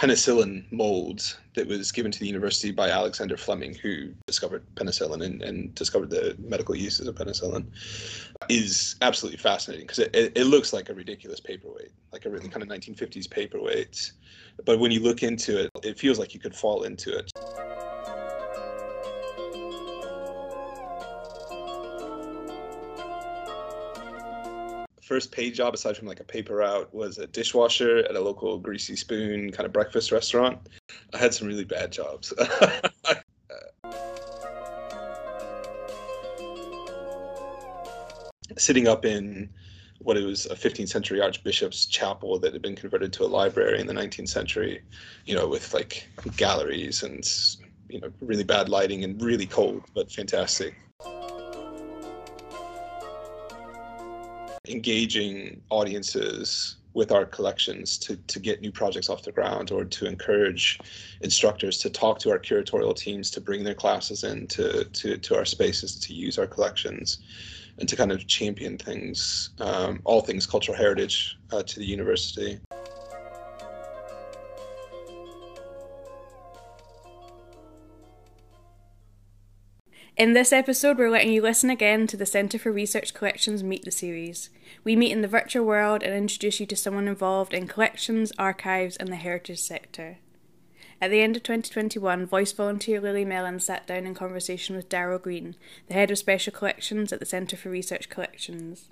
penicillin mold that was given to the university by Alexander Fleming, who discovered penicillin and, and discovered the medical uses of penicillin, is absolutely fascinating because it, it, it, looks like a ridiculous paperweight, like a really kind of 1950s paperweight. But when you look into it, it feels like you could fall into it. First paid job aside from like a paper route was a dishwasher at a local greasy spoon kind of breakfast restaurant. I had some really bad jobs. Sitting up in what it was a 15th century archbishop's chapel that had been converted to a library in the 19th century you know with like galleries and you know really bad lighting and really cold but fantastic engaging audiences with our collections to, to get new projects off the ground or to encourage instructors to talk to our curatorial teams to bring their classes in to, to, to our spaces to use our collections and to kind of champion things, um, all things cultural heritage uh, to the university. In this episode, we're letting you listen again to the Centre for Research Collections Meet the series. We meet in the virtual world and introduce you to someone involved in collections, archives, and the heritage sector. At the end of 2021, voice volunteer Lily Mellon sat down in conversation with Daryl Green, the head of special collections at the Centre for Research Collections.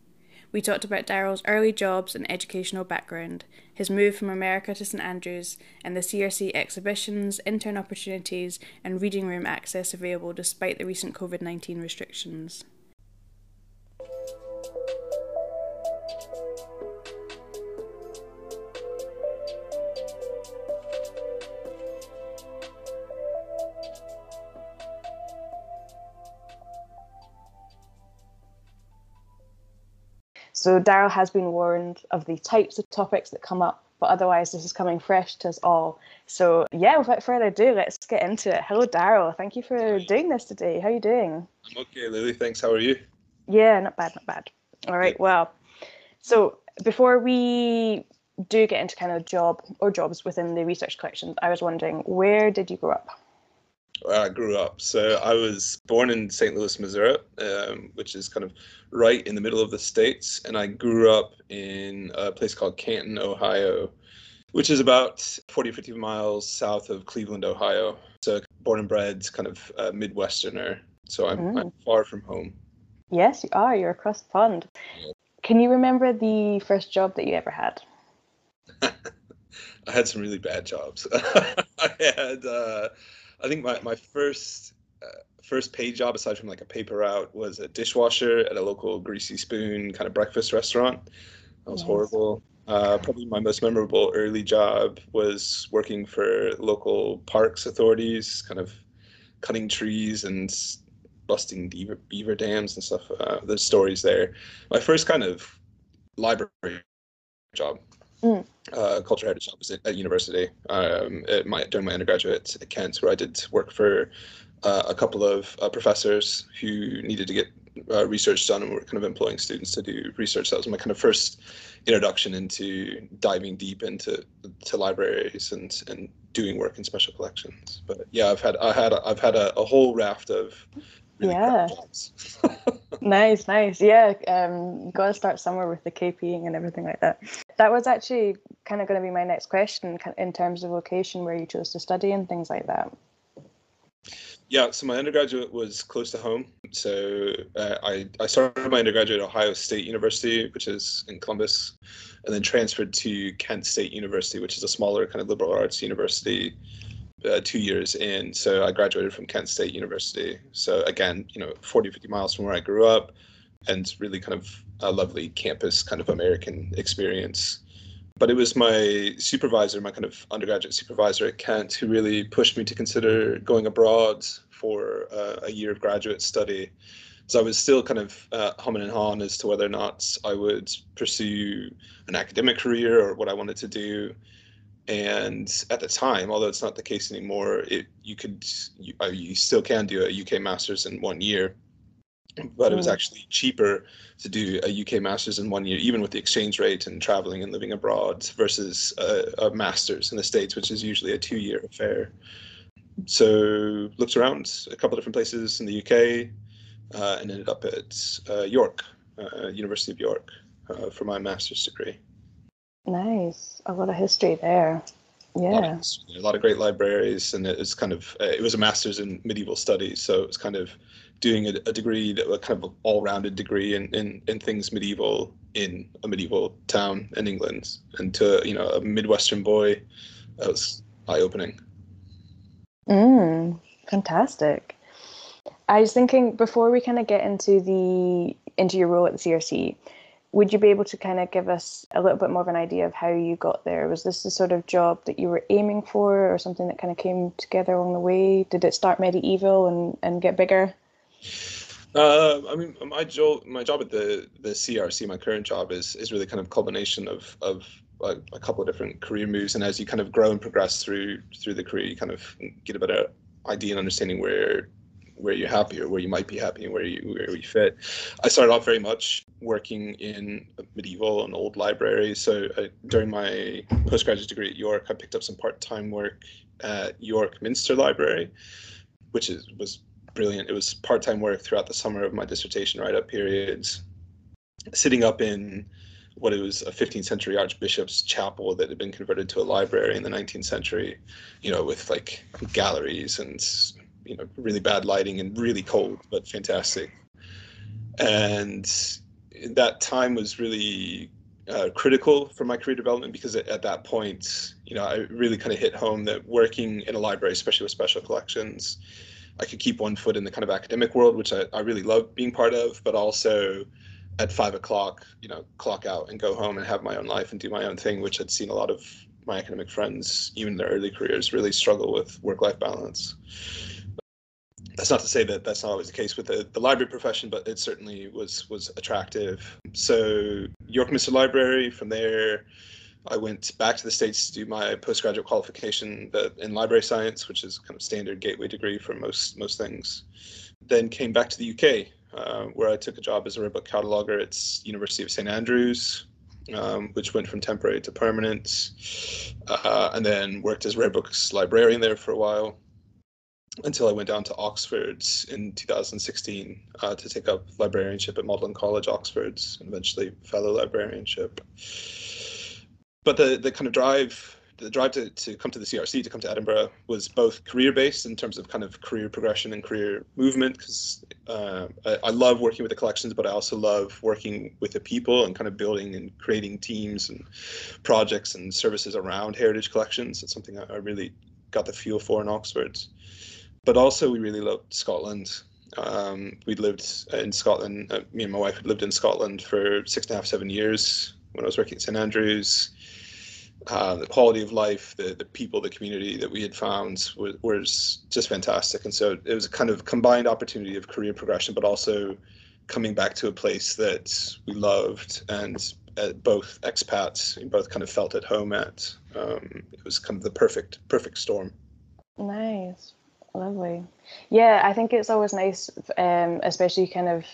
We talked about Daryl's early jobs and educational background, his move from America to St Andrews, and the CRC exhibitions, intern opportunities, and reading room access available despite the recent COVID 19 restrictions. So Daryl has been warned of the types of topics that come up, but otherwise this is coming fresh to us all. So yeah, without further ado, let's get into it. Hello, Daryl. Thank you for doing this today. How are you doing? I'm okay, Lily. Thanks. How are you? Yeah, not bad, not bad. All right. Well, so before we do get into kind of job or jobs within the research collections, I was wondering where did you grow up? Where I grew up. So I was born in St. Louis, Missouri, um, which is kind of right in the middle of the states, and I grew up in a place called Canton, Ohio, which is about 40 or 50 miles south of Cleveland, Ohio. So born and bred, kind of uh, Midwesterner. So I'm, mm. I'm, far from home. Yes, you are. You're across the pond. Yeah. Can you remember the first job that you ever had? I had some really bad jobs. I had. Uh, I think my my first uh, first paid job aside from like a paper route was a dishwasher at a local greasy spoon kind of breakfast restaurant. That was horrible. Uh, probably my most memorable early job was working for local parks authorities, kind of cutting trees and busting beaver, beaver dams and stuff. Uh, there's stories there. My first kind of library job mm. Uh, culture heritage office at, at university um, at my, during my undergraduate at Kent, where I did work for uh, a couple of uh, professors who needed to get uh, research done and were kind of employing students to do research. That was my kind of first introduction into diving deep into to libraries and and doing work in special collections. But yeah, I've had I had a, I've had a, a whole raft of really yeah. nice, nice. Yeah, um, you got to start somewhere with the KPing and everything like that. That was actually kind of going to be my next question in terms of location where you chose to study and things like that. Yeah, so my undergraduate was close to home. So uh, I, I started my undergraduate at Ohio State University, which is in Columbus, and then transferred to Kent State University, which is a smaller kind of liberal arts university uh, two years in. So I graduated from Kent State University. So again, you know, 40, 50 miles from where I grew up and really kind of a lovely campus kind of American experience. But it was my supervisor, my kind of undergraduate supervisor at Kent, who really pushed me to consider going abroad for uh, a year of graduate study. So I was still kind of uh, humming and hawing as to whether or not I would pursue an academic career or what I wanted to do and at the time, although it's not the case anymore, it you could you, uh, you still can do a UK masters in one year. But it was actually cheaper to do a UK master's in one year, even with the exchange rate and traveling and living abroad, versus a, a master's in the States, which is usually a two year affair. So looked around a couple of different places in the UK uh, and ended up at uh, York, uh, University of York, uh, for my master's degree. Nice, a lot of history there. Yeah, a lot of great libraries, and it was kind of uh, it was a master's in medieval studies, so it was kind of doing a, a degree that was kind of all-rounded degree in, in in things medieval in a medieval town in England, and to you know a midwestern boy, that was eye-opening. Mm, fantastic. I was thinking before we kind of get into the into your role at the CRC, would you be able to kind of give us a little bit more of an idea of how you got there? Was this the sort of job that you were aiming for, or something that kind of came together along the way? Did it start medieval and, and get bigger? Uh, I mean, my job, my job at the the CRC, my current job is is really kind of culmination of of a, a, couple of different career moves, and as you kind of grow and progress through through the career, you kind of get a better idea and understanding where where you're happy or where you might be happy and where you where you fit. I started off very much working in medieval and old libraries. So uh, during my postgraduate degree at York, I picked up some part-time work at York Minster Library, which is was brilliant. It was part-time work throughout the summer of my dissertation write-up periods, sitting up in what it was a 15th century archbishop's chapel that had been converted to a library in the 19th century, you know, with like galleries and you know really bad lighting and really cold but fantastic and that time was really uh, critical for my career development because at, at, that point you know i really kind of hit home that working in a library especially with special collections i could keep one foot in the kind of academic world which i, I really love being part of but also at five o'clock you know clock out and go home and have my own life and do my own thing which i'd seen a lot of my academic friends even in their early careers really struggle with work-life balance that's not to say that that's not always the case with the, the library profession, but it certainly was was attractive. So York Minster Library. From there, I went back to the states to do my postgraduate qualification in library science, which is kind of standard gateway degree for most most things. Then came back to the UK, uh, where I took a job as a rare book cataloger at University of St Andrews, um, which went from temporary to permanent, uh, and then worked as rare books librarian there for a while until I went down to Oxford in 2016 uh, to take up librarianship at Magdalen College, Oxford, and eventually fellow librarianship. But the the kind of drive, the drive to, to come to the CRC, to come to Edinburgh, was both career based in terms of kind of career progression and career movement. Because uh, I, I, love working with the collections, but I also love working with the people and kind of building and creating teams and projects and services around heritage collections. It's something I, I really got the feel for in Oxford but also we really loved Scotland. Um, we lived in Scotland. Uh, me and my wife had lived in Scotland for six and a half, seven years when I was working at St Andrews. Uh, the quality of life, the the people, the community that we had found was, was just fantastic. And so it was a kind of combined opportunity of career progression, but also coming back to a place that we loved and uh, both expats, both kind of felt at home at. Um, it was kind of the perfect perfect storm. Nice. Lovely. Yeah, I think it's always nice, um, especially kind of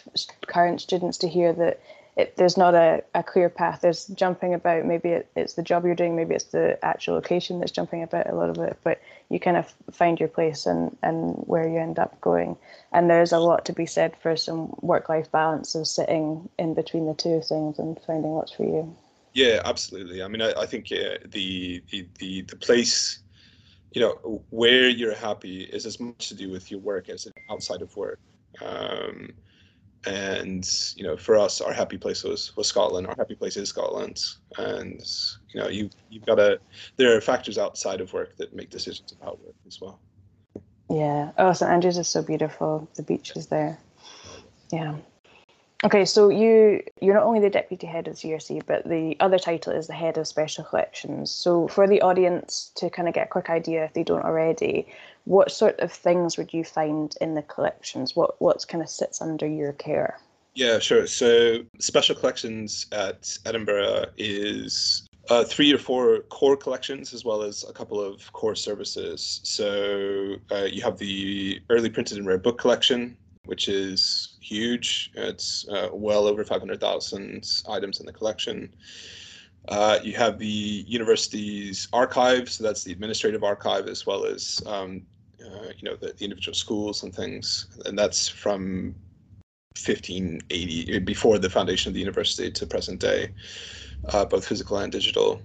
current students, to hear that it, there's not a, a clear path. There's jumping about. Maybe it, it's the job you're doing. Maybe it's the actual location that's jumping about a little bit. But you kind of find your place and, and where you end up going. And there's a lot to be said for some work-life balance of sitting in between the two things and finding what's for you. Yeah, absolutely. I mean, I, I think uh, the, the the the place you know where you're happy is as much to do with your work as outside of work um, and you know for us our happy place was was scotland. Our happy place is scotland. And you know you you've got to there are factors outside of work that make decisions about work as well. Yeah. Oh st andrews is so beautiful. The beach is there. Yeah. Okay, so you you're not only the deputy head of the CRC, but the other title is the head of special collections. So for the audience to kind of get a quick idea, if they don't already, what sort of things would you find in the collections? What what's kind of sits under your care? Yeah, sure. So special collections at Edinburgh is uh, three or four core collections as well as a couple of core services. So uh, you have the early printed and rare book collection, which is huge. It's uh, well over 500,000 items in the collection. Uh, you have the university's archive, so that's the administrative archive as well as um, uh, you know the, the, individual schools and things, and that's from 1580 before the foundation of the university to present day, uh, both physical and digital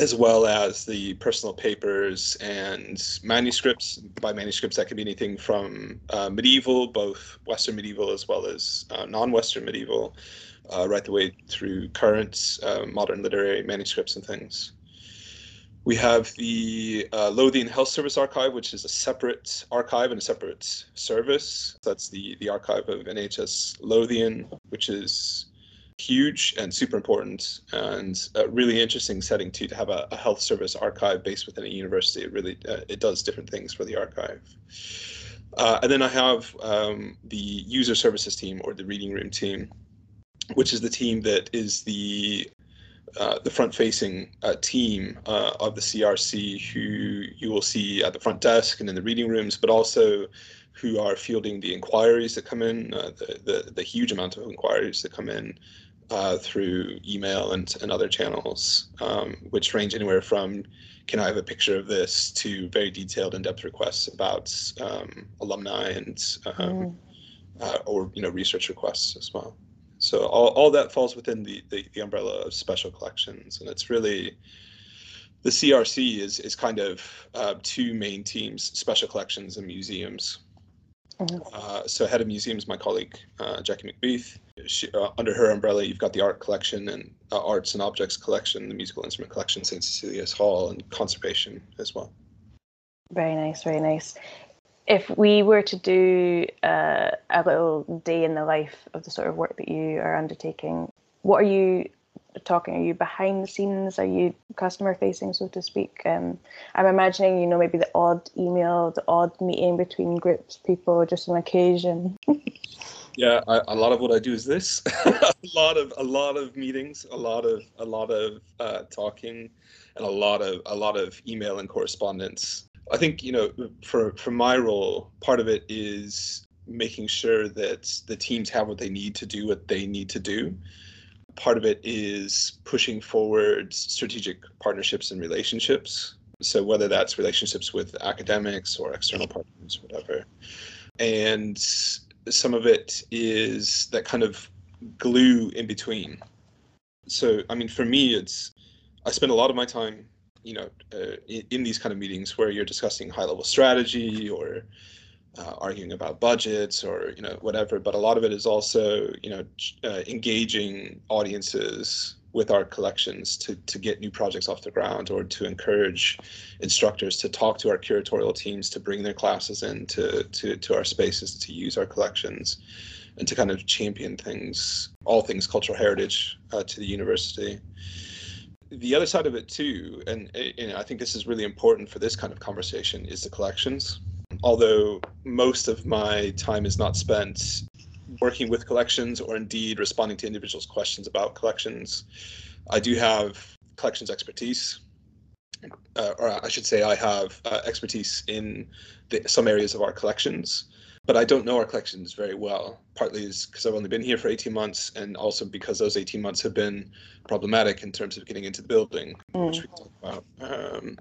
as well as the personal papers and manuscripts. By manuscripts, that could be anything from uh, medieval, both Western medieval as well as uh, non-Western medieval, uh, right the way through current uh, modern literary manuscripts and things. We have the uh, Lothian Health Service Archive, which is a separate archive and a separate service. That's the, the archive of NHS Lothian, which is huge and super important and a really interesting setting too to have a, a health service archive based within a university it really uh, it does different things for the archive uh, and then i have um, the user services team or the reading room team which is the team that is the uh, the front-facing uh, team uh, of the CRC, who you will see at the front desk and in the reading rooms, but also who are fielding the inquiries that come in, uh, the, the, the huge amount of inquiries that come in uh, through email and, and other channels, um, which range anywhere from can I have a picture of this to very detailed in-depth requests about um, alumni and um, mm. uh, or you know research requests as well. So all, all that falls within the, the, the umbrella of special collections, and it's really the CRC is is kind of uh, two main teams: special collections and museums. Mm-hmm. Uh, so head of museums, my colleague uh, Jackie McBeath. She, uh, under her umbrella, you've got the art collection and uh, arts and objects collection, the musical instrument collection, St. Cecilia's Hall, and conservation as well. Very nice, very nice. If we were to do uh, a little day in the life of the sort of work that you are undertaking, what are you talking? Are you behind the scenes? Are you customer facing, so to speak? Um, I'm imagining, you know, maybe the odd email, the odd meeting between groups, people, just on occasion. yeah, I, a lot of what I do is this. a lot of a lot of meetings, a lot of a lot of uh, talking, and a lot of a lot of email and correspondence. I think you know, for for my role, part of it is making sure that the teams have what they need to do what they need to do part of it is pushing forward strategic partnerships and relationships. So whether that's relationships with academics or external partners, whatever. And some of it is that kind of glue in between. So, I mean, for me, it's I spend a lot of my time, you know, uh, in, in, these kind of meetings where you're discussing high level strategy or uh, arguing about budgets or you know whatever but a lot of it is also you know uh, engaging audiences with our collections to, to get new projects off the ground or to encourage instructors to talk to our curatorial teams to bring their classes in to, to, to our spaces to use our collections and to kind of champion things all things cultural heritage uh, to the university the other side of it too and know, i think this is really important for this kind of conversation is the collections although most of my time is not spent working with collections or indeed responding to individuals' questions about collections, I do have collections expertise. Uh, or I should say, I have uh, expertise in the, some areas of our collections, but I don't know our collections very well. Partly is because I've only been here for 18 months, and also because those 18 months have been problematic in terms of getting into the building, mm. which we talk about. Um,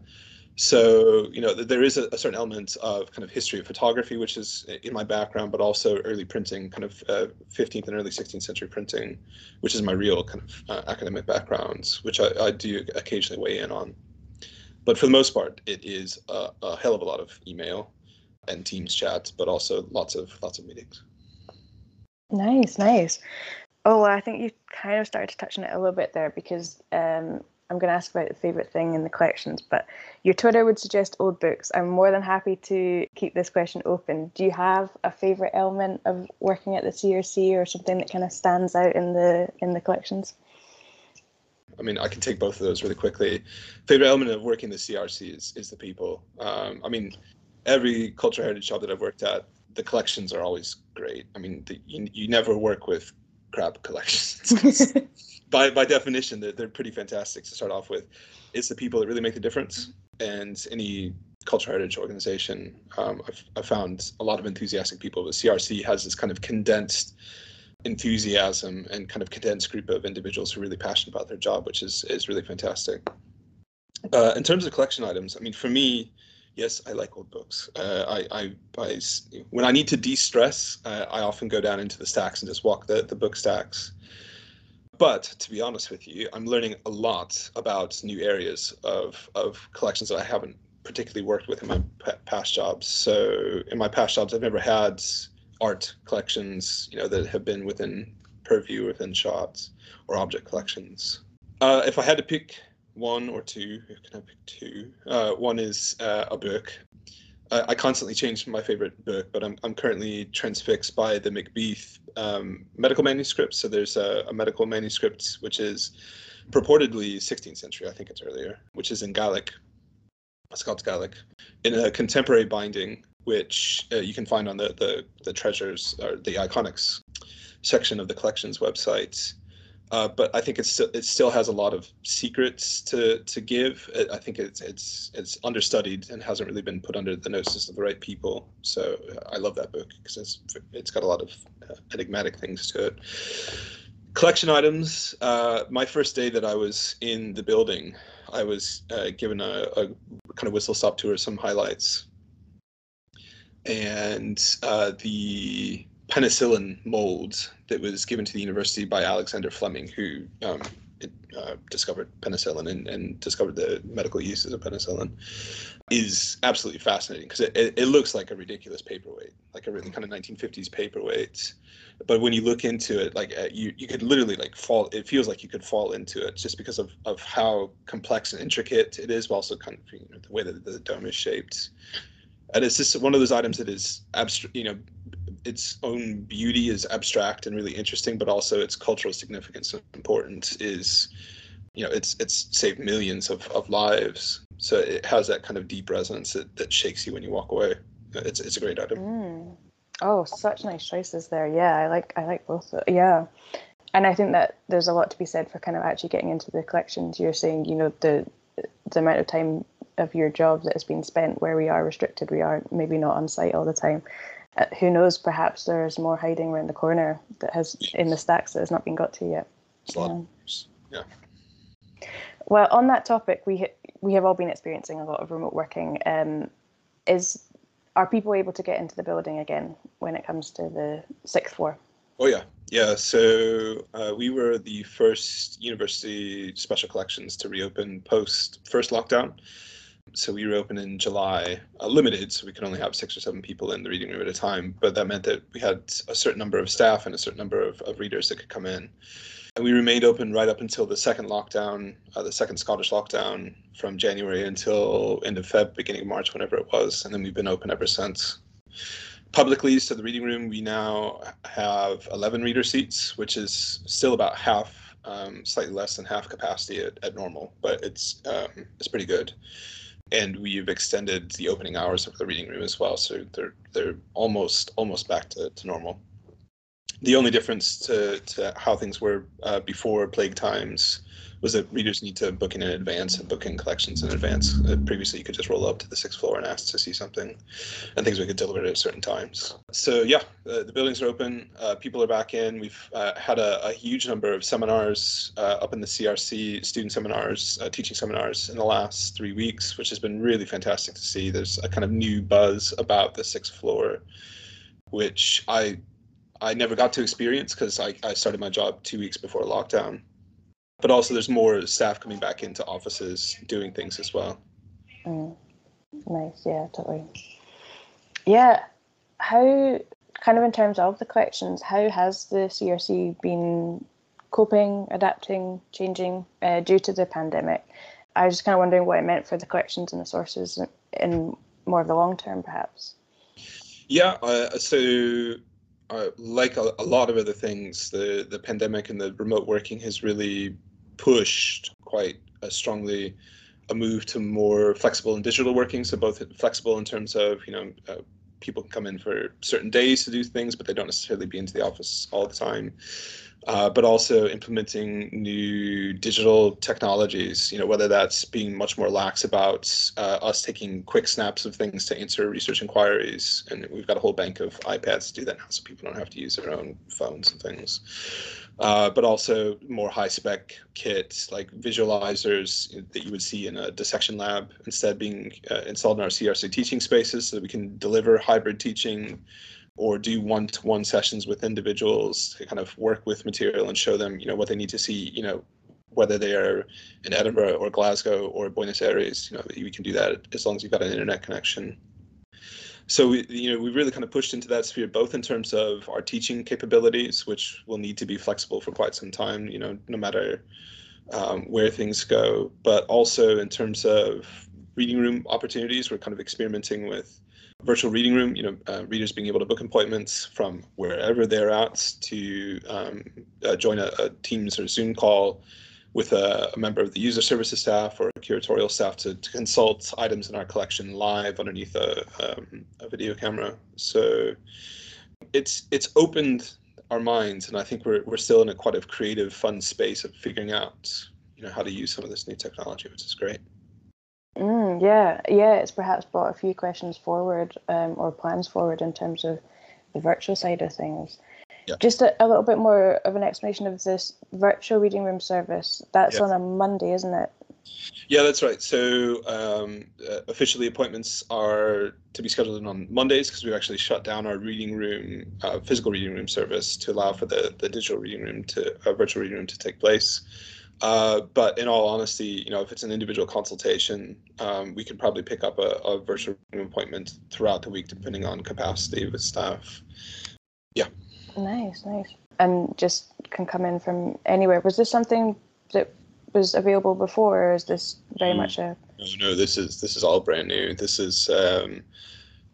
so you know there is a, a, certain element of kind of history of photography which is in my background but also early printing kind of uh, 15th and early 16th century printing which is my real kind of uh, academic background which I, I, do occasionally weigh in on but for the most part it is a, a hell of a lot of email and teams chat but also lots of lots of meetings nice nice oh i think you kind of started to touch on it a little bit there because um, I'm going to ask about the favourite thing in the collections, but your Twitter would suggest old books. I'm more than happy to keep this question open. Do you have a favourite element of working at the CRC or something that kind of stands out in the in the collections? I mean, I can take both of those really quickly. Favorite element of working the CRC is is the people. Um, I mean, every cultural heritage shop that I've worked at, the collections are always great. I mean, the, you you never work with crap collections. by by definition, they're, they're pretty fantastic to start off with. It's the people that really make the difference, and any cultural heritage organization, um, I've, I've found a lot of enthusiastic people. But CRC has this kind of condensed enthusiasm and kind of condensed group of individuals who are really passionate about their job, which is is really fantastic. Uh, in terms of collection items, I mean, for me, yes, I like old books. Uh, I, I, I, when I need to de-stress, uh, I often go down into the stacks and just walk the, the book stacks. But to be honest with you, I'm learning a lot about new areas of, of collections that I haven't particularly worked with in my past jobs. So in my past jobs, I've never had art collections, you know, that have been within purview within shots or object collections. Uh, if I had to pick one or two, can I pick two? Uh, one is uh, a book. I constantly change my favorite book, but I'm, I'm currently transfixed by the Macbeth um, medical manuscript. So there's a, a, medical manuscript which is purportedly 16th century, I think it's earlier, which is in Gaelic, Scots Gaelic, in a contemporary binding which uh, you can find on the, the, the treasures or the iconics section of the collections website. Uh, but I think it's still, it still has a lot of secrets to to give. I think it's it's it's understudied and hasn't really been put under the notice of the right people. So uh, I love that book because it's it's got a lot of uh, enigmatic things to it. Collection items. Uh, my first day that I was in the building, I was uh, given a, a kind of whistle stop tour, some highlights and uh, the penicillin mold that was given to the university by Alexander Fleming, who um, it, uh, discovered penicillin and, and, discovered the medical uses of penicillin, is absolutely fascinating because it, it, it, looks like a ridiculous paperweight, like a really kind of 1950s paperweight. But when you look into it, like uh, you, you could literally like fall. It feels like you could fall into it just because of, of how complex and intricate it is, but also kind of you know, the way that the dome is shaped and it's just one of those items that is abstract you know its own beauty is abstract and really interesting but also its cultural significance and importance is you know it's it's saved millions of, of lives. So it has that kind of deep resonance that, that shakes you when you walk away. It's it's a great item. Mm. oh such nice choices there. Yeah i like i like both yeah. And i think that there's a lot to be said for kind of actually getting into the collections. You're saying you know the the amount of time of your job that has been spent where we are restricted, we are maybe not on site all the time. Uh, who knows? Perhaps there's more hiding around the corner that has in the stacks that has not been got to yet. Yeah. yeah. Well, on that topic, we ha- we have all been experiencing a lot of remote working. Um, is are people able to get into the building again when it comes to the sixth floor? Oh yeah, yeah. So uh, we were the first university special collections to reopen post first lockdown so we reopened in July, uh, limited, so we could only have six or seven people in the reading room at a time. But that meant that we had a certain number of staff and a certain number of, of readers that could come in. And we remained open right up until the second lockdown, uh, the second Scottish lockdown from January until end of Feb, beginning of March, whenever it was. And then we've been open ever since. Publicly, so the reading room, we now have 11 reader seats, which is still about half, um, slightly less than half capacity at, at normal, but it's um, it's pretty good and we've extended the opening hours of the reading room as well so they're they're almost almost back to, to normal. The only difference to, to how things were uh, before plague times was that readers need to book in in advance and book in collections in advance. Uh, previously, you could just roll up to the sixth floor and ask to see something, and things we could deliver at certain times. So yeah, uh, the buildings are open. Uh, people are back in. We've uh, had a, a, huge number of seminars uh, up in the CRC, student seminars, teaching seminars in the last three weeks, which has been really fantastic to see. There's a kind of new buzz about the sixth floor, which I I never got to experience because I, I started my job two weeks before lockdown but also there's more staff coming back into offices doing things as well. Mm. Nice, yeah, totally. Yeah, how kind of in terms of the collections, how has the CRC been coping, adapting, changing uh, due to the pandemic? I was just kind of wondering what it meant for the collections and the sources in more of the long term, perhaps. Yeah, uh, so uh, like a, a, lot of other things, the the pandemic and the remote working has really pushed quite strongly a move to more flexible and digital working. So both flexible in terms of you know uh, people can come in for certain days to do things, but they don't necessarily be into the office all the time. uh, but also implementing new digital technologies. You know, whether that's being much more lax about uh, us taking quick snaps of things to answer research inquiries, and we've got a whole bank of iPads to do that now, so people don't have to use their own phones and things. Uh, but also more high spec kits like visualizers that you would see in a dissection lab instead being uh, installed in our CRC teaching spaces so that we can deliver hybrid teaching or do one-to-one sessions with individuals to kind of work with material and show them, you know, what they need to see, you know, whether they are in Edinburgh or Glasgow or Buenos Aires, you know, we can do that as long as you've got an internet connection. So we, you know, we really kind of pushed into that sphere, both in terms of our teaching capabilities, which will need to be flexible for quite some time, you know, no matter um, where things go, but also in terms of reading room opportunities. We're kind of experimenting with virtual reading room, you know, uh, readers being able to book appointments from wherever they're at to um, uh, join a, a, Teams or Zoom call with a, a, member of the user services staff or curatorial staff to, to consult items in our collection live underneath a, um, a video camera. So it's it's opened our minds, and I think we're we're still in a quite a creative, fun space of figuring out you know how to use some of this new technology, which is great. Mm, yeah, yeah, it's perhaps brought a few questions forward um, or plans forward in terms of the virtual side of things. Yeah. Just a, a, little bit more of an explanation of this virtual reading room service. That's on a Monday, isn't it? Yeah, that's right. So um, uh, officially, appointments are to be scheduled on Mondays because we've actually shut down our reading room, uh, physical reading room service to allow for the, the digital reading room to uh, virtual reading room to take place. Uh, but in all honesty, you know, if it's an individual consultation, um, we could probably pick up a, a virtual appointment throughout the week, depending on capacity with staff. Yeah. Nice, nice. And just can come in from anywhere. Was this something that was available before, or is this very mm. much a? No, no. This is this is all brand new. This is. Um,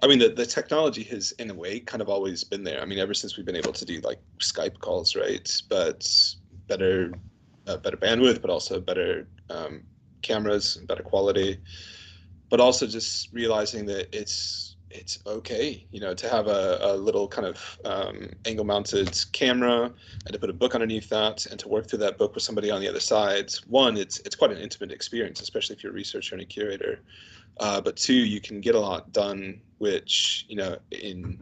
I mean, the, the technology has, in a way, kind of always been there. I mean, ever since we've been able to do like Skype calls, right? But better uh, better bandwidth, but also better um, cameras and better quality. But also just realizing that it's it's okay, you know, to have a, a little kind of um, angle-mounted camera and to put a book underneath that and to work through that book with somebody on the other side. One, it's it's quite an intimate experience, especially if you're a researcher and a curator. Uh, but two, you can get a lot done, which you know in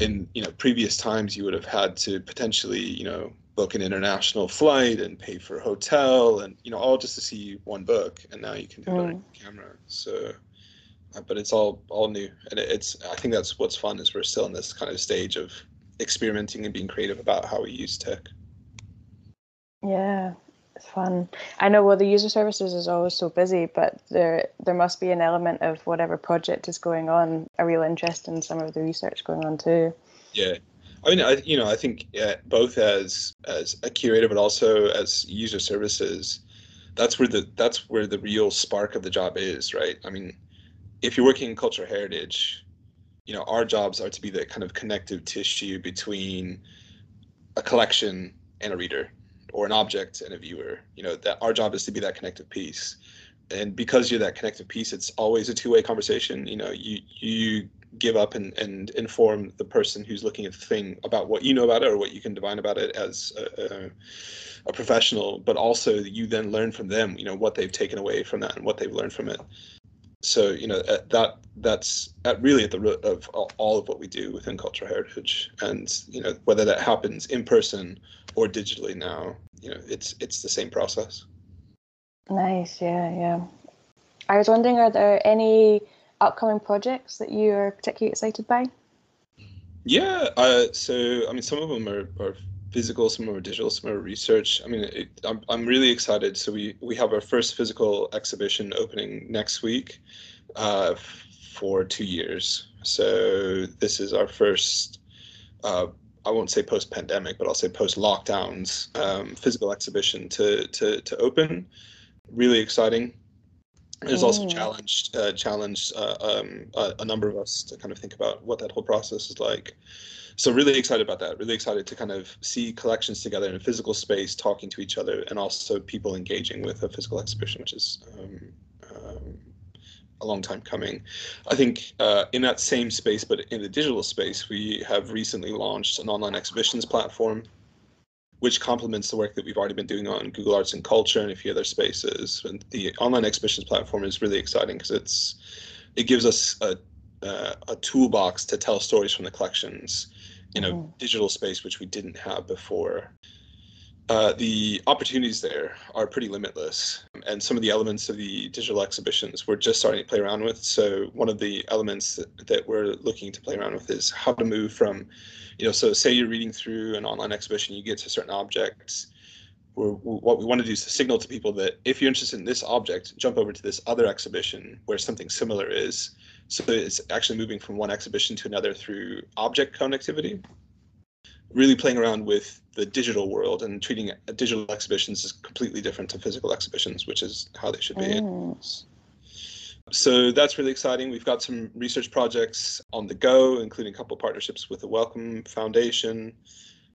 in you know previous times you would have had to potentially you know book an international flight and pay for a hotel and you know all just to see one book and now you can do it on camera so but it's all all new. And it's i think that's what's fun is we're still in this kind of stage of experimenting and being creative about how we use tech. Yeah it's fun. I know well the user services is always so busy but there there must be an element of whatever project is going on a real interest in some of the research going on too. Yeah. I mean, I, you know, I think uh, both as as a curator, but also as user services, that's where the that's where the real spark of the job is, right? I mean, if you're working in cultural heritage, you know, our jobs are to be the kind of connective tissue between a collection and a reader, or an object and a viewer. You know, that our job is to be that connective piece and because you're that connective piece it's always a two-way conversation you know you you give up and, and inform the person who's looking at the thing about what you know about it or what you can divine about it as a, a, a, professional, but also you then learn from them, you know, what they've taken away from that and what they've learned from it. So, you know, that that's at really at the root of all of what we do within cultural heritage. And, you know, whether that happens in person or digitally now, you know, it's it's the same process. Nice, yeah, yeah. I was wondering, are there any upcoming projects that you are particularly excited by? Yeah, uh, so I mean, some of them are, are physical, some are digital, some are research. I mean, it, I'm, I'm really excited. So we, we have our first physical exhibition opening next week uh, for two years. So this is our first, uh, I won't say post-pandemic, but I'll say post-lockdowns um, physical exhibition to, to, to open. Really exciting there's also challenged uh, challenged uh, um, a, a, number of us to kind of think about what that whole process is like. So really excited about that. Really excited to kind of see collections together in a physical space, talking to each other, and also people engaging with a physical exhibition, which is um, um, a long time coming. I think uh, in that same space, but in the digital space, we have recently launched an online exhibitions platform which complements the work that we've already been doing on Google Arts and Culture and a few other spaces. And the online exhibitions platform is really exciting because it's it gives us a uh, a toolbox to tell stories from the collections in a mm-hmm. digital space which we didn't have before. Uh, the opportunities there are pretty limitless, and some of the elements of the digital exhibitions we're just starting to play around with. So one of the elements that, that we're looking to play around with is how to move from, you know, so say you're reading through an online exhibition, you get to certain objects. We're, what we want to do is to signal to people that if you're interested in this object, jump over to this other exhibition where something similar is. So it's actually moving from one exhibition to another through object connectivity really playing around with the digital world and treating digital exhibitions as completely different to physical exhibitions, which is how they should be. Mm. So that's really exciting. We've got some research projects on the go, including a couple partnerships with the Wellcome Foundation,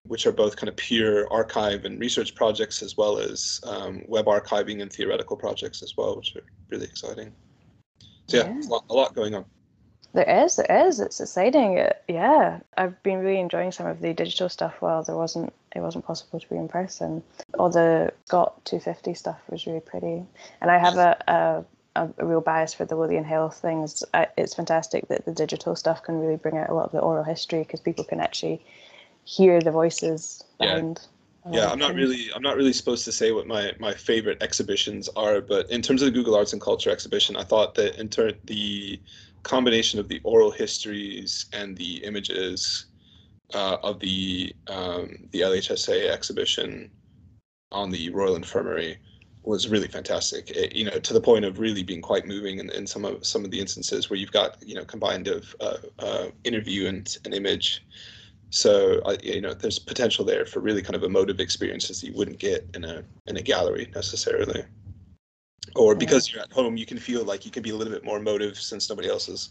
which are both kind of pure archive and research projects, as well as um, web archiving and theoretical projects as well, which are really exciting. So yeah, yeah. A, lot, a lot going on. There is, there is. It's exciting. It, yeah, I've been really enjoying some of the digital stuff while there wasn't it wasn't possible to be in person. All the Scott 250 stuff was really pretty, and I have a, a, a real bias for the Lothian Health things. It's fantastic that the digital stuff can really bring out a lot of the oral history because people can actually hear the voices behind. Yeah. Yeah, I'm not really I'm not really supposed to say what my my favorite exhibitions are, but in terms of the Google Arts and Culture exhibition, I thought that in turn the combination of the oral histories and the images uh, of the um, the LHSA exhibition on the Royal Infirmary was really fantastic. It, you know, to the point of really being quite moving in, in some of some of the instances where you've got you know combined of uh, uh, interview and an image. So you know, there's potential there for really kind of emotive experiences that you wouldn't get in a in a gallery necessarily. Or because you're at home you can feel like you can be a little bit more emotive since nobody else is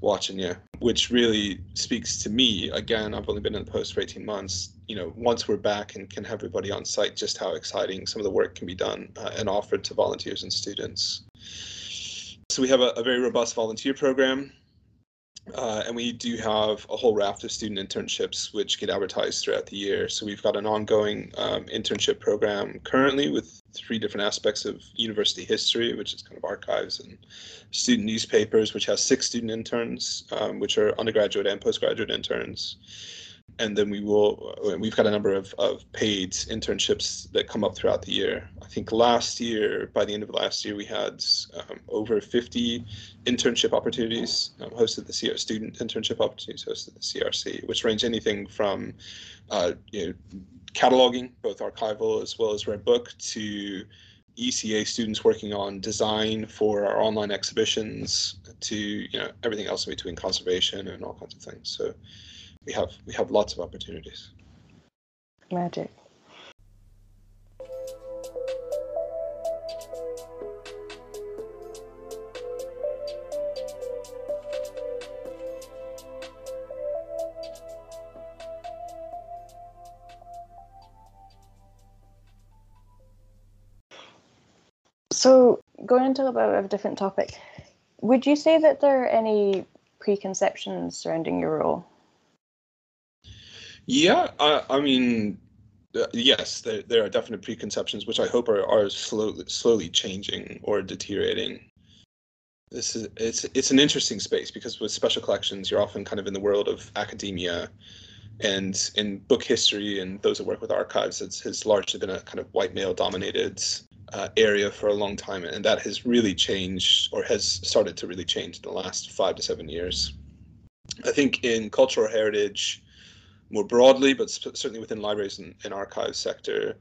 watching you which really speaks to me. Again i've only been in the post for 18 months. You know once we're back and can have everybody on site just how exciting some of the work can be done uh, and offered to volunteers and students. So we have a, a very robust volunteer program uh, and we do have a whole raft of student internships which get advertised throughout the year. So we've got an ongoing um, internship program currently with three different aspects of university history, which is kind of archives and student newspapers, which has six student interns, um, which are undergraduate and postgraduate interns and then we will we've got a number of, of paid internships that come up throughout the year. I think last year by the end of last year we had um, over 50 internship opportunities um, hosted the CR, student internship opportunities hosted the crc which range anything from uh, you know cataloging both archival as well as red book to ECA students working on design for our online exhibitions to you know everything else in between conservation and all kinds of things. So we have we have lots of opportunities. Magic. So, going into a bit of a different topic, would you say that there are any preconceptions surrounding your role? Yeah, I, I mean, uh, yes, there, there are definite preconceptions, which I hope are, are slowly slowly changing or deteriorating. This is it's it's an interesting space because with special collections, you're often kind of in the world of academia, and in book history and those that work with archives, it's has largely been a kind of white male dominated uh, area for a long time, and that has really changed or has started to really change in the last five to seven years. I think in cultural heritage more broadly, but certainly within libraries and, and archives sector,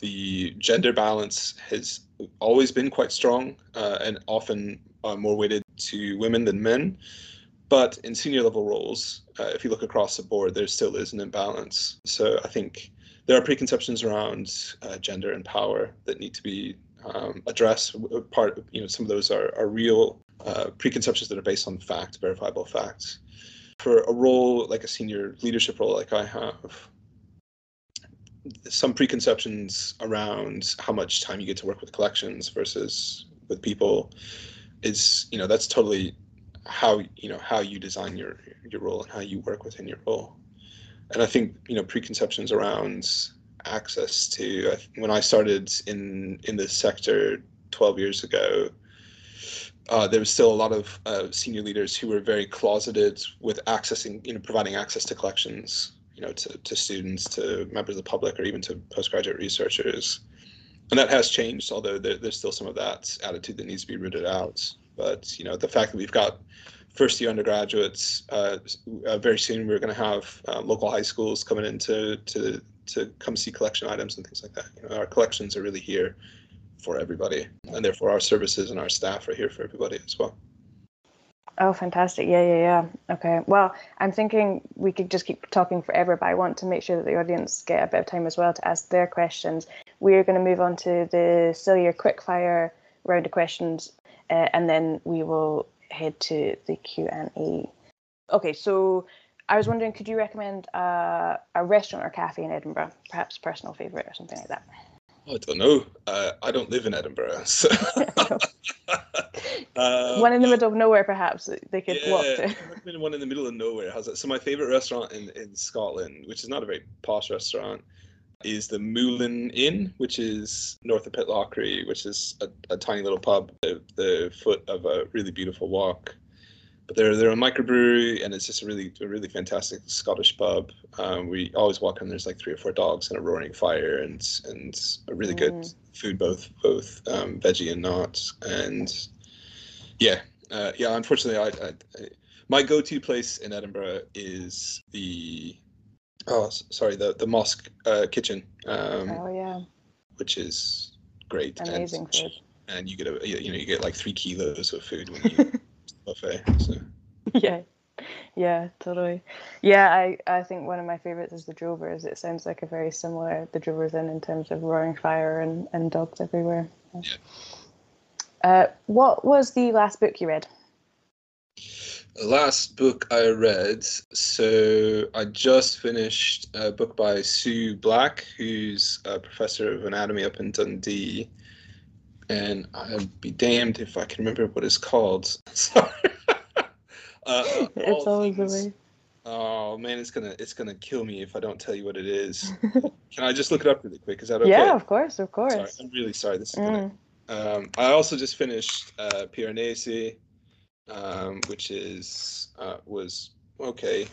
the gender balance has always been quite strong uh, and often uh, more weighted to women than men. But in senior level roles, uh, if you look across the board, there still is an imbalance. So I think there are preconceptions around uh, gender and power that need to be um, addressed. Part, you know, some of those are, are real uh, preconceptions that are based on fact, verifiable facts for a role like a senior leadership role like I have, some preconceptions around how much time you get to work with collections versus with people is you know that's totally how you know how you design your your role and how you work within your role and i think you know preconceptions around access to. When I started in in this sector 12 years ago, uh, there was still a lot of uh, senior leaders who were very closeted with accessing, you know, providing access to collections, you know, to, to students, to members of the public, or even to postgraduate researchers. And that has changed, although there, there's still some of that attitude that needs to be rooted out. But you know, the fact that we've got first year undergraduates, uh, uh, very soon we're going to have uh, local high schools coming in to, to to come see collection items and things like that. You know, our collections are really here for everybody, and therefore our services and our staff are here for everybody as well. Oh, fantastic. Yeah, yeah, yeah. Okay. Well, I'm thinking we could just keep talking forever, but I want to make sure that the audience get a bit of time as well to ask their questions. We're going to move on to the sillier quickfire round of questions, uh, and then we will head to the Q&A. Okay, so I was wondering, could you recommend uh, a restaurant or cafe in Edinburgh, perhaps personal favourite or something like that? I don't know. Uh, I don't live in Edinburgh. So. uh, one in the middle of nowhere, perhaps they could yeah, walk to. One in the middle of nowhere. Has it? So my favorite restaurant in, in Scotland, which is not a very posh restaurant, is the Moulin Inn, which is north of Pitlochry, which is a, a tiny little pub at the foot of a really beautiful walk but they're they're a microbrewery and it's just a really a really fantastic Scottish pub. Um, we always walk in. There's like three or four dogs and a roaring fire and and a really good mm. food, both both um, veggie and not. And yeah, uh, yeah. Unfortunately, I, I, I, my go-to place in Edinburgh is the oh sorry the the mosque uh, kitchen. Um, oh yeah. Which is great. Amazing and, food. And you get a you know you get like three kilos of food when you buffet. So. Yeah, yeah, totally. Yeah, I, I think one of my favorites is the Drovers. It sounds like a very similar the Drovers in in terms of roaring fire and, and dogs everywhere. Yeah. Uh, what was the last book you read? The last book I read, so I just finished a book by Sue Black, who's a professor of anatomy up in Dundee and I'd be damned if I can remember what it's called. Sorry. Uh, uh, it's always things, the way. Oh man, it's gonna it's gonna kill me if I don't tell you what it is. can I just look it up really quick? Is that okay? Yeah, of course, of course. Sorry, I'm really sorry. This is mm. gonna. Um, I also just finished uh, Piranesi, um, which is uh, was okay.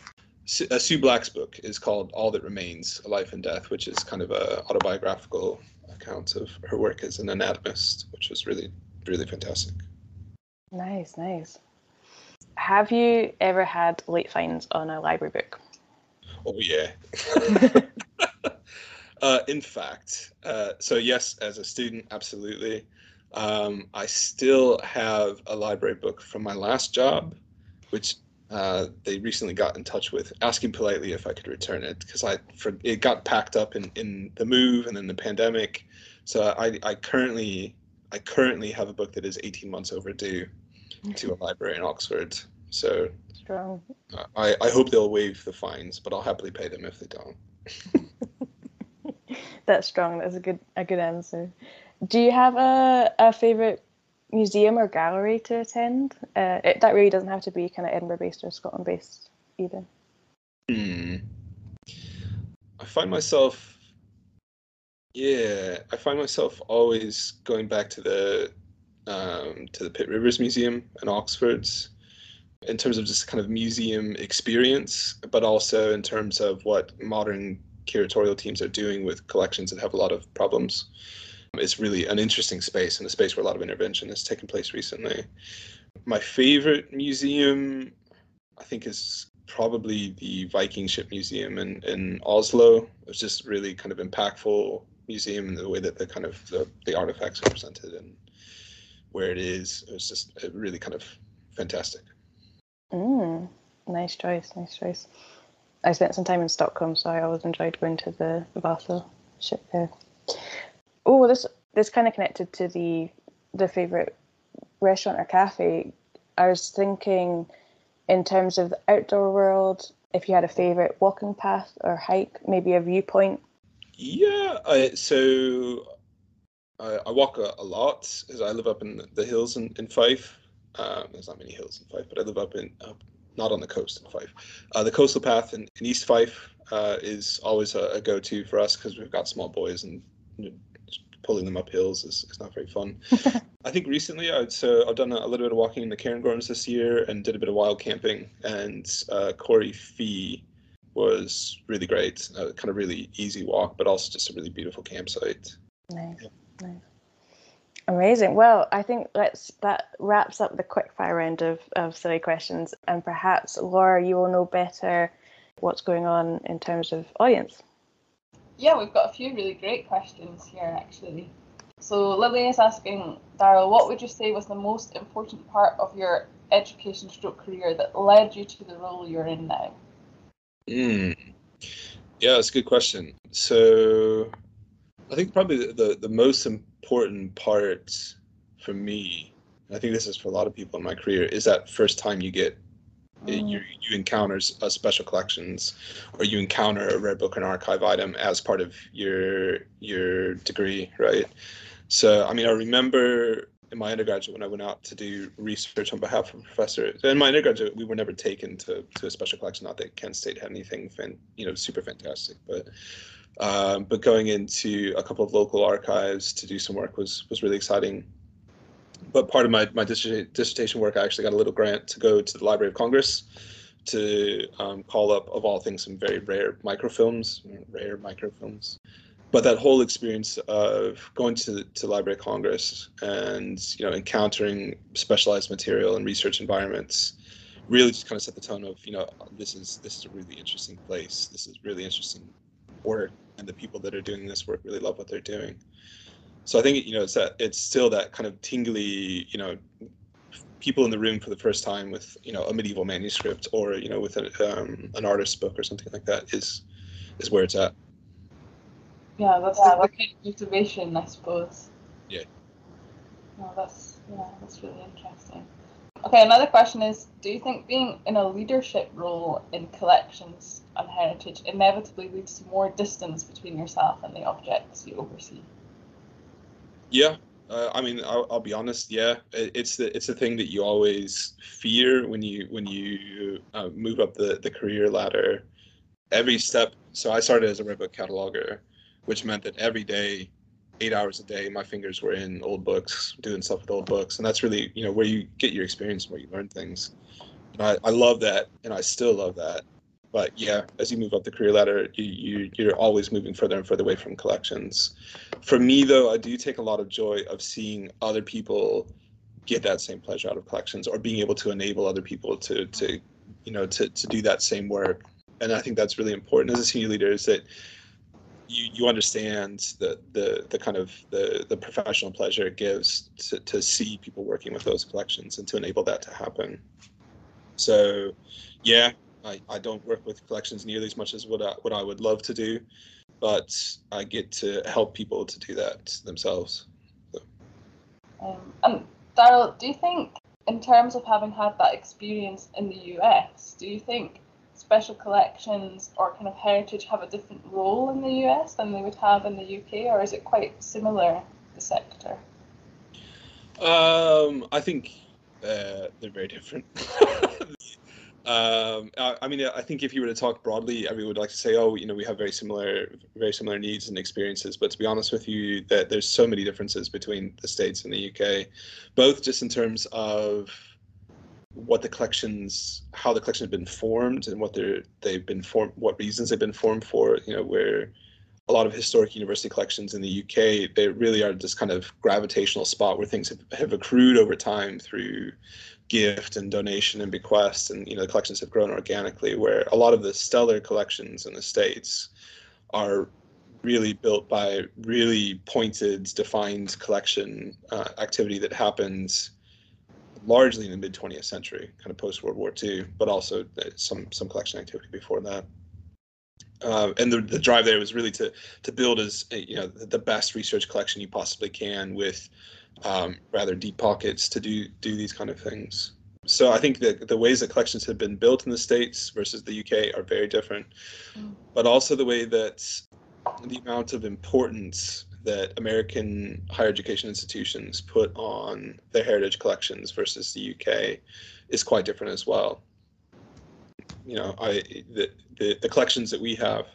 Uh, Sue Black's book is called All That Remains: A Life in Death, which is kind of a autobiographical accounts of her work as an anatomist, which was really, really fantastic. Nice, nice. Have you ever had late finds on a library book? Oh, yeah. uh, in fact, uh, so yes, as a student, absolutely. Um, I still have a library book from my last job, which uh, they recently got in touch with, asking politely if I could return it because I for, it got packed up in, in the move and then the pandemic. So I, I currently I currently have a book that is 18 months overdue to a library in Oxford. So strong. I, I hope they'll waive the fines, but I'll happily pay them if they don't. That's strong. That's a good a good answer. Do you have a, a favorite museum or gallery to attend. Uh, it, that really doesn't have to be kind of Edinburgh based or Scotland based either. Hmm. I find myself, yeah, I find myself always going back to the um, to the Pitt Rivers Museum in Oxford in terms of just kind of museum experience, but also in terms of what modern curatorial teams are doing with collections that have a lot of problems. It's really an interesting space and a space where a lot of intervention has taken place recently. My favorite museum, I think, is probably the Viking Ship Museum in, in Oslo. It's just really kind of impactful museum in the way that the kind of the, the artifacts are presented and where it is. It was just really kind of fantastic. Mm, nice choice, nice choice. I spent some time in Stockholm, so I always enjoyed going to the, the Vasa ship there. Oh, this this kind of connected to the the favorite restaurant or cafe. I was thinking, in terms of the outdoor world, if you had a favorite walking path or hike, maybe a viewpoint. Yeah, I, so I, I walk a, a lot as I live up in the hills in, in Fife. Um, there's not many hills in Fife, but I live up in up, not on the coast in Fife. Uh, the coastal path in, in East Fife, uh, is always a, a go-to for us because we've got small boys and pulling them up hills is, is not very fun. I think recently I'd so I've done a, a, little bit of walking in the cairngorms this year and did a bit of wild camping and uh, Corrie Fee was really great. A kind of really easy walk, but also just a really beautiful campsite. Nice, yeah. nice. Amazing. Well, I think let's that wraps up the quick fire round of, of silly questions, and perhaps Laura, you will know better what's going on in terms of audience. Yeah, we've got a few really great questions here actually. So Lily is asking Daryl, what would you say was the most important part of your education stroke career that led you to the role you're in now? Mm. Yeah, that's a good question. So I think probably the, the, the most important part for me, I think this is for a lot of people in my career, is that first time you get mm. you you encounter a special collections or you encounter a rare book and archive item as part of your your degree, right? So I mean, I remember in my undergraduate when I went out to do research on behalf of a professor. In my undergraduate, we were never taken to, to a special collection. Not that Kent State had anything, fan, you know, super fantastic, but um, but going into a couple of local archives to do some work was was really exciting. But part of my my dissertation work, I actually got a little grant to go to the Library of Congress to um, call up, of all things, some very rare microfilms, rare microfilms. But that whole experience of going to to Library of Congress and you know encountering specialized material and research environments really just kind of set the tone of you know this is this is a really interesting place. This is really interesting work and the people that are doing this work really love what they're doing so i think you know it's that it's still that kind of tingly you know people in the room for the first time with you know a medieval manuscript or you know with a, um, an artist's book or something like that is is where it's at yeah, that's yeah, the, kind of motivation, I suppose. Yeah. No, that's yeah, that's really interesting. Okay, another question is: Do you think being in a leadership role in collections and heritage inevitably leads to more distance between yourself and the objects you oversee? Yeah, uh, I mean, I'll, I'll, be honest. Yeah, it, it's the it's the thing that you always fear when you when you uh, move up the the career ladder. Every step. So I started as a rare book cataloger, which meant that every day, eight hours a day, my fingers were in old books, doing stuff with old books, and that's really you know where you get your experience, where you learn things. And I, I love that, and I still love that. But yeah, as you move up the career ladder, you, you you're always moving further and further away from collections. For me, though, I do take a lot of joy of seeing other people get that same pleasure out of collections, or being able to enable other people to to you know to to do that same work. And I think that's really important as a senior leader is that you, you understand the, the the kind of the the professional pleasure it gives to, to see people working with those collections and to enable that to happen. So, yeah, I, I don't work with collections nearly as much as what I, what I would love to do, but I get to help people to do that themselves. So. Um, and Daryl, do you think, in terms of having had that experience in the US, do you think special collections or kind of heritage have a different role in the US than they would have in the UK, or is it quite similar, the sector? Um, I think uh, they're very different. um, I, I, mean, I think if you were to talk broadly, everyone would like to say, "Oh, you know, we have very similar, very similar needs and experiences." But to be honest with you, that there's so many differences between the states and the UK, both just in terms of what the collections, how the collection has been formed, and what they're they've been formed, what reasons they've been formed for. You know, where a lot of historic university collections in the UK, they really are this kind of gravitational spot where things have, have accrued over time through gift and donation and bequest, and you know, the collections have grown organically. Where a lot of the stellar collections in the states are really built by really pointed, defined collection uh, activity that happens largely in the mid 20th century, kind of post World War II, but also some some collection activity before that. Uh, and the, the drive there was really to to build as you know the best research collection you possibly can with um, rather deep pockets to do do these kind of things. So I think that the ways that collections have been built in the states versus the UK are very different, mm. but also the way that the amount of importance that American higher education institutions put on their heritage collections versus the UK is quite different as well. you know, I the the, the collections that we have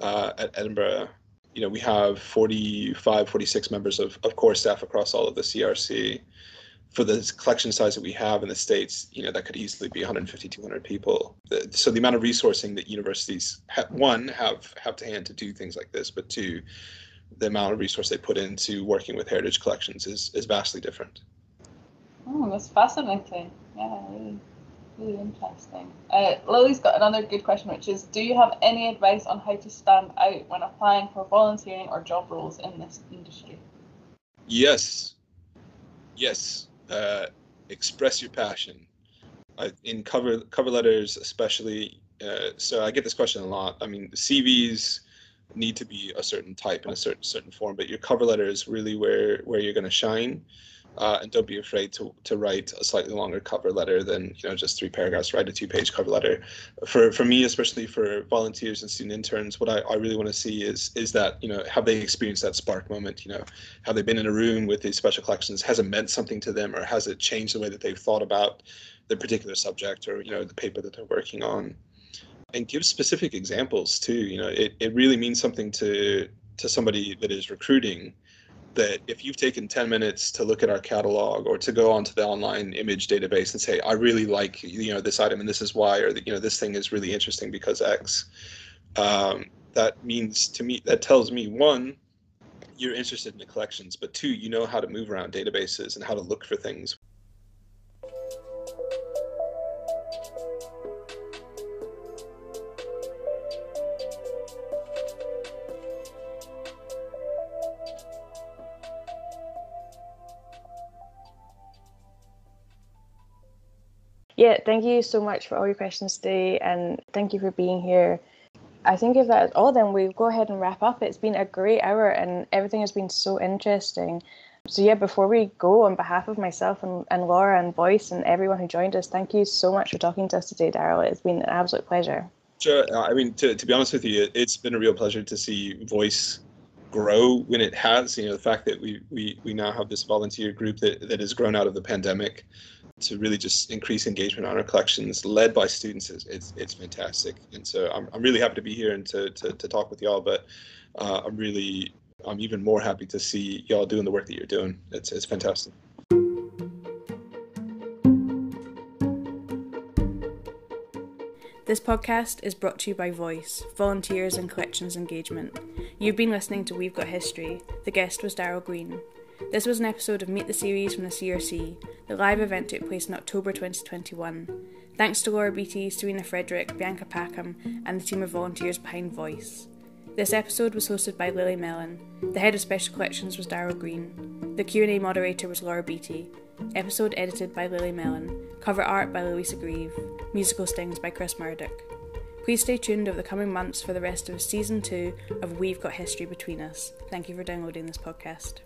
uh, at Edinburgh, you know, we have 45, 46 members of, of core staff across all of the CRC. For the collection size that we have in the States, you know, that could easily be 150, 200 people. So the amount of resourcing that universities, have, one, have, have to hand to do things like this, but two, the amount of resource they put into working with heritage collections is, is vastly different. Oh, that's fascinating. Yeah, really, interesting. Uh, Lily's got another good question, which is Do you have any advice on how to stand out when applying for volunteering or job roles in this industry? Yes. Yes. Uh, express your passion. I, in cover cover letters, especially. Uh, so I get this question a lot. I mean, CVs need to be a certain type in a certain certain form, but your cover letter is really where where you're going to shine. Uh, and don't be afraid to to write a slightly longer cover letter than you know just three paragraphs. Write a two page cover letter. For for me, especially for volunteers and student interns, what I, I really want to see is is that you know have they experienced that spark moment? You know, have they been in a room with these special collections? Has it meant something to them, or has it changed the way that they've thought about the particular subject or you know the paper that they're working on? And give specific examples too. You know, it, it really means something to to somebody that is recruiting that if you've taken 10 minutes to look at our catalog or to go onto the online image database and say i really like you know this item and this is why or you know this thing is really interesting because x um, that means to me that tells me one you're interested in the collections but two you know how to move around databases and how to look for things Yeah, thank you so much for all your questions today, and thank you for being here. I think if that's all, then we'll go ahead and wrap up. It's been a great hour, and everything has been so interesting. So, yeah, before we go, on behalf of myself and, and Laura and Voice and everyone who joined us, thank you so much for talking to us today, Daryl. It's been an absolute pleasure. Sure. Uh, I mean, to, to be honest with you, it's been a real pleasure to see Voice grow when it has. You know, the fact that we we, we now have this volunteer group that, that has grown out of the pandemic to really just increase engagement on our collections led by students is it's, it's fantastic and so I'm, I'm really happy to be here and to, to, to talk with y'all but uh, i'm really i'm even more happy to see y'all doing the work that you're doing it's, it's fantastic This podcast is brought to you by Voice, Volunteers and Collections Engagement. You've been listening to We've Got History. The guest was Daryl Green. This was an episode of Meet the Series from the CRC. The live event took place in October 2021. Thanks to Laura Beattie, Serena Frederick, Bianca Packham, and the team of volunteers behind Voice. This episode was hosted by Lily Mellon. The head of special collections was Daryl Green. The Q&A moderator was Laura Beattie. Episode edited by Lily Mellon. Cover art by Louisa Grieve. Musical stings by Chris Murdoch. Please stay tuned over the coming months for the rest of season 2 of We've Got History Between Us. Thank you for downloading this podcast.